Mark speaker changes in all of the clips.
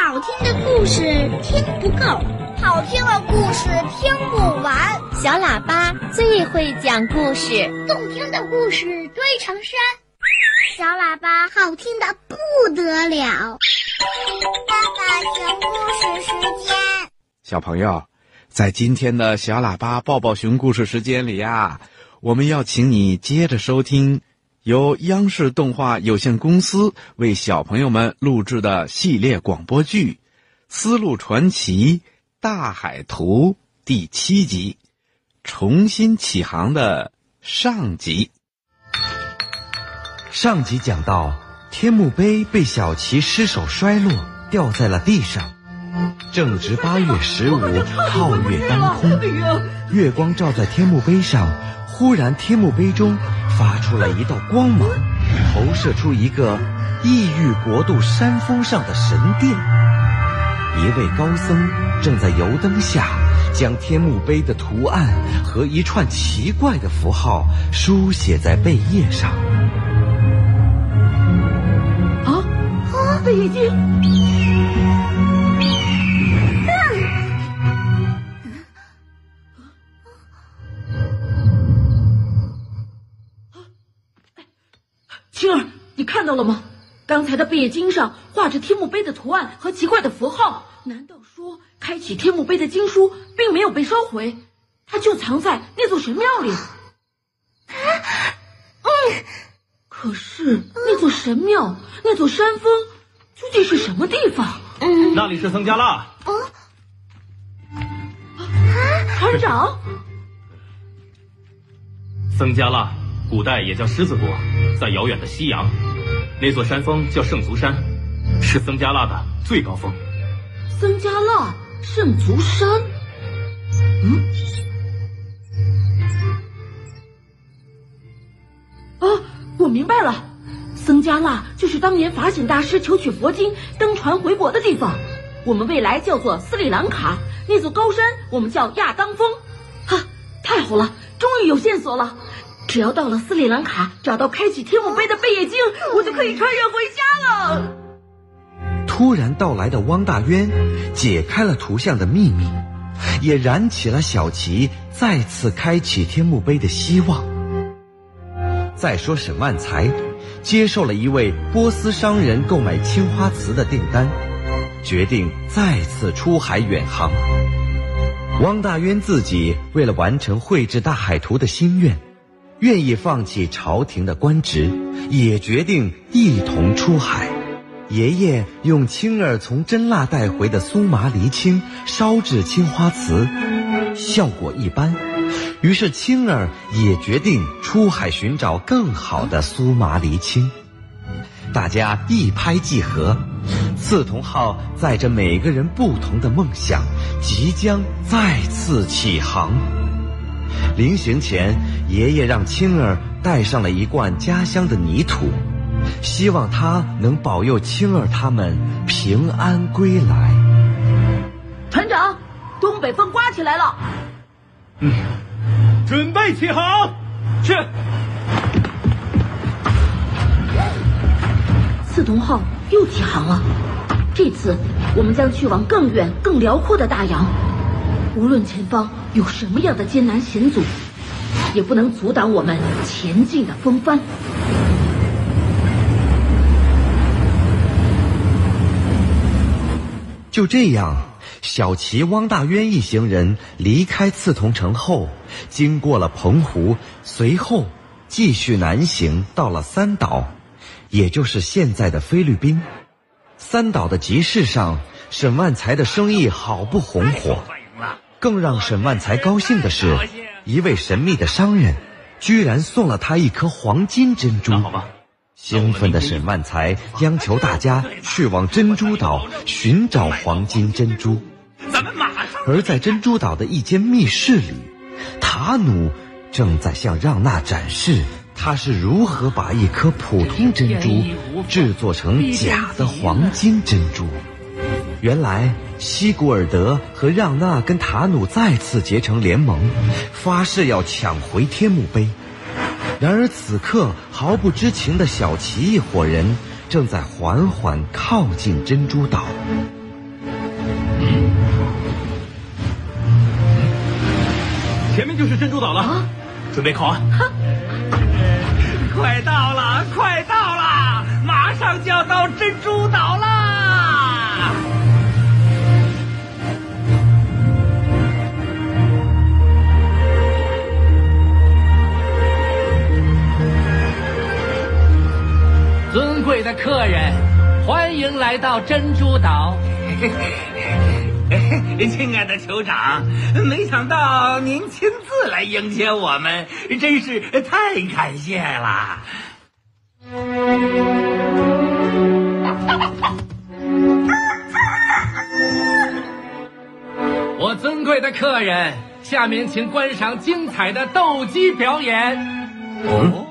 Speaker 1: 好听的故事听不够，
Speaker 2: 好听的故事听不完。
Speaker 3: 小喇叭最会讲故事，
Speaker 1: 动听的故事堆成山。
Speaker 2: 小喇叭
Speaker 1: 好听的不得了。
Speaker 2: 爸爸讲故事时间，
Speaker 4: 小朋友，在今天的小喇叭抱抱熊故事时间里呀，我们要请你接着收听由央视动画有限公司为小朋友们录制的系列广播剧《丝路传奇大海图》第七集《重新起航》的上集。
Speaker 5: 上集讲到，天目碑被小琪失手摔落，掉在了地上。正值八月十五，皓月当空，月光照在天目碑上。忽然，天目碑中发出了一道光芒，投射出一个异域国度山峰上的神殿。一位高僧正在油灯下，将天目碑的图案和一串奇怪的符号书写在贝叶上。
Speaker 6: 贝叶经。青看到了吗？刚才的贝叶经上画着天目碑的图案和奇怪的符号。难道说开启天目碑的经书并没有被烧毁？它就藏在那座神庙里。嗯，可是那座神庙，那座山峰。究竟是什么地方？
Speaker 7: 嗯，那里是僧伽腊。哦，
Speaker 6: 团长。
Speaker 7: 僧伽腊，古代也叫狮子国，在遥远的西洋。那座山峰叫圣足山，是僧伽腊的最高峰。
Speaker 6: 僧伽腊圣足山。嗯。啊，我明白了。僧伽腊就是当年法显大师求取佛经、登船回国的地方。我们未来叫做斯里兰卡，那座高山我们叫亚当峰。哈，太好了，终于有线索了！只要到了斯里兰卡，找到开启天幕碑的贝叶经，我就可以穿越回家了。
Speaker 5: 突然到来的汪大渊解开了图像的秘密，也燃起了小琪再次开启天目碑的希望。再说沈万才。接受了一位波斯商人购买青花瓷的订单，决定再次出海远航。汪大渊自己为了完成绘制大海图的心愿，愿意放弃朝廷的官职，也决定一同出海。爷爷用青儿从真腊带回的苏麻离青烧制青花瓷，效果一般。于是青儿也决定出海寻找更好的苏麻离青，大家一拍即合，刺桐号载着每个人不同的梦想，即将再次起航。临行前，爷爷让青儿带上了一罐家乡的泥土，希望他能保佑青儿他们平安归来。
Speaker 6: 团长，东北风刮起来了。
Speaker 7: 嗯。准备起航，
Speaker 6: 去。刺桐号又起航了，这次我们将去往更远、更辽阔的大洋。无论前方有什么样的艰难险阻，也不能阻挡我们前进的风帆。
Speaker 5: 就这样。小齐、汪大渊一行人离开刺桐城后，经过了澎湖，随后继续南行，到了三岛，也就是现在的菲律宾。三岛的集市上，沈万才的生意好不红火。更让沈万才高兴的是，一位神秘的商人，居然送了他一颗黄金珍珠。兴奋的沈万才央求大家去往珍珠岛寻找黄金珍珠。咱们马上。而在珍珠岛的一间密室里，塔努正在向让娜展示他是如何把一颗普通珍珠制作成假的黄金珍珠。原来，西古尔德和让娜跟塔努再次结成联盟，发誓要抢回天墓碑。然而此刻，毫不知情的小奇一伙人正在缓缓靠近珍珠岛。
Speaker 7: 前面就是珍珠岛了，准备靠岸。
Speaker 8: 哈，快到了，快到。
Speaker 9: 客人，欢迎来到珍珠岛。
Speaker 8: 亲爱的酋长，没想到您亲自来迎接我们，真是太感谢了。
Speaker 9: 我尊贵的客人，下面请观赏精彩的斗鸡表演。
Speaker 5: 哦，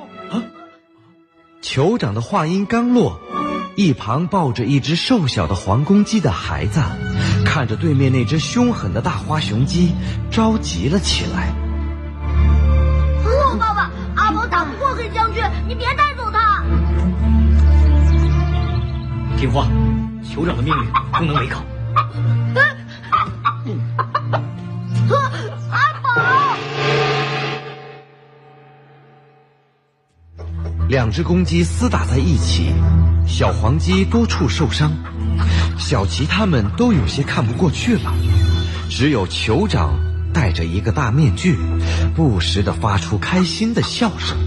Speaker 5: 酋长的话音刚落，一旁抱着一只瘦小的黄公鸡的孩子，看着对面那只凶狠的大花雄鸡，着急了起来。
Speaker 2: 不，爸爸，阿宝打不过黑将军，你别带走他。
Speaker 7: 听话，酋长的命令不能违抗。
Speaker 5: 两只公鸡厮打在一起，小黄鸡多处受伤，小琪他们都有些看不过去了。只有酋长戴着一个大面具，不时的发出开心的笑声。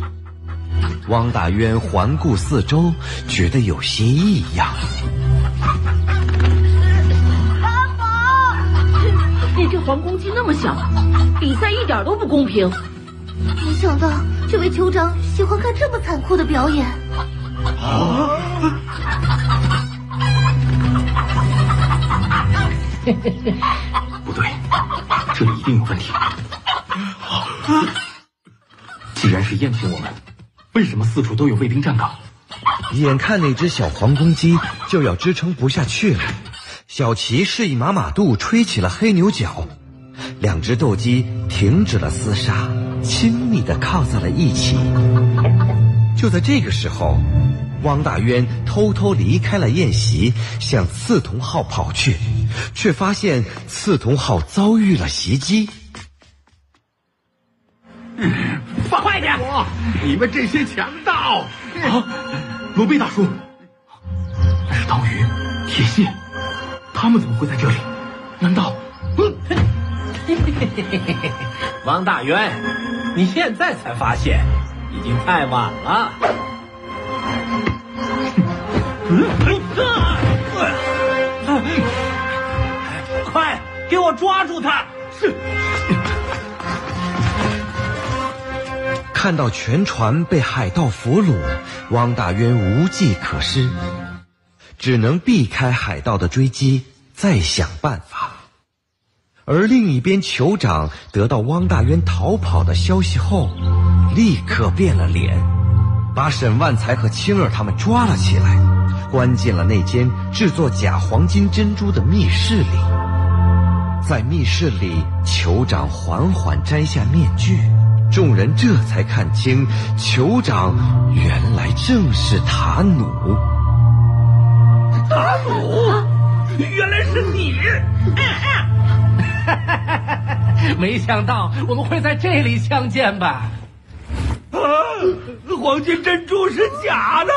Speaker 5: 汪大渊环顾四周，觉得有些异样。
Speaker 2: 阿宝，
Speaker 6: 那只黄公鸡那么小，比赛一点都不公平。
Speaker 2: 没想到这位酋长喜欢看这么残酷的表演。
Speaker 7: 不对，这里一定有问题。既然是宴请我们，为什么四处都有卫兵站岗？
Speaker 5: 眼看那只小黄公鸡就要支撑不下去了，小琪示意马马杜吹起了黑牛角，两只斗鸡停止了厮杀，亲密的靠在了一起。就在这个时候，汪大渊偷偷离开了宴席，向刺桐号跑去，却发现刺桐号遭遇了袭击。
Speaker 8: 放快点！
Speaker 7: 你们这些强盗！啊，罗贝大叔，那是刀鱼、铁蟹，他们怎么会在这里？难道？
Speaker 9: 嗯王大渊，你现在才发现，已经太晚了。
Speaker 8: 快给我抓住他！是。
Speaker 5: 看到全船被海盗俘虏，汪大渊无计可施，只能避开海盗的追击，再想办法。而另一边，酋长得到汪大渊逃跑的消息后，立刻变了脸，把沈万才和青儿他们抓了起来，关进了那间制作假黄金珍珠的密室里。在密室里，酋长缓缓摘下面具。众人这才看清，酋长原来正是塔努。
Speaker 8: 塔努，原来是你！
Speaker 9: 没想到我们会在这里相见吧？
Speaker 8: 啊，黄金珍珠是假的！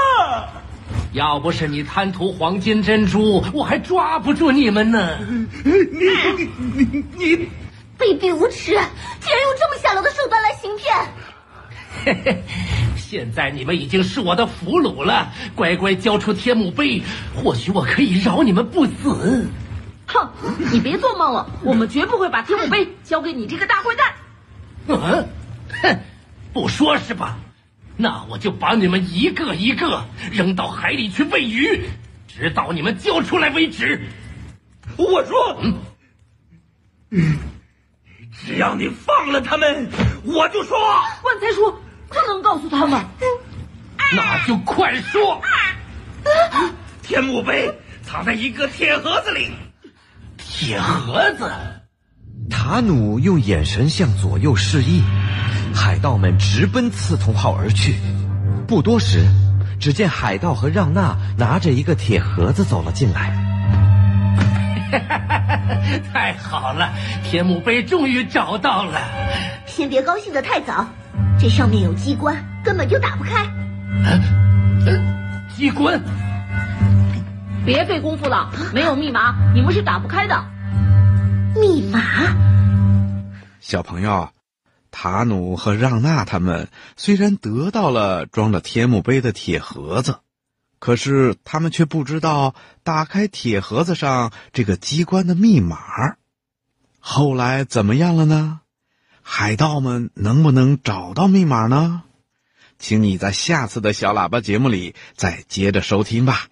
Speaker 9: 要不是你贪图黄金珍珠，我还抓不住你们呢。
Speaker 8: 你你你你！
Speaker 2: 卑鄙无耻！竟然用这么下流的手段来行骗！
Speaker 9: 嘿嘿，现在你们已经是我的俘虏了，乖乖交出天墓碑，或许我可以饶你们不死。
Speaker 6: 哼，你别做梦了，我们绝不会把天墓碑交给你这个大坏蛋。
Speaker 9: 嗯，哼，不说是吧？那我就把你们一个一个扔到海里去喂鱼，直到你们交出来为止。
Speaker 8: 我说，嗯。只要你放了他们，我就说。
Speaker 6: 万才叔不能告诉他们，
Speaker 9: 那就快说。
Speaker 8: 天墓碑藏在一个铁盒子里。
Speaker 9: 铁盒子。
Speaker 5: 塔努用眼神向左右示意，海盗们直奔刺桐号而去。不多时，只见海盗和让娜拿着一个铁盒子走了进来。
Speaker 9: 太好了，天幕碑终于找到了。
Speaker 2: 先别高兴得太早，这上面有机关，根本就打不开。
Speaker 9: 机关？
Speaker 6: 别费功夫了，没有密码，你们是打不开的。
Speaker 2: 密码？
Speaker 4: 小朋友，塔努和让娜他们虽然得到了装着天幕杯的铁盒子，可是他们却不知道打开铁盒子上这个机关的密码。后来怎么样了呢？海盗们能不能找到密码呢？请你在下次的小喇叭节目里再接着收听吧。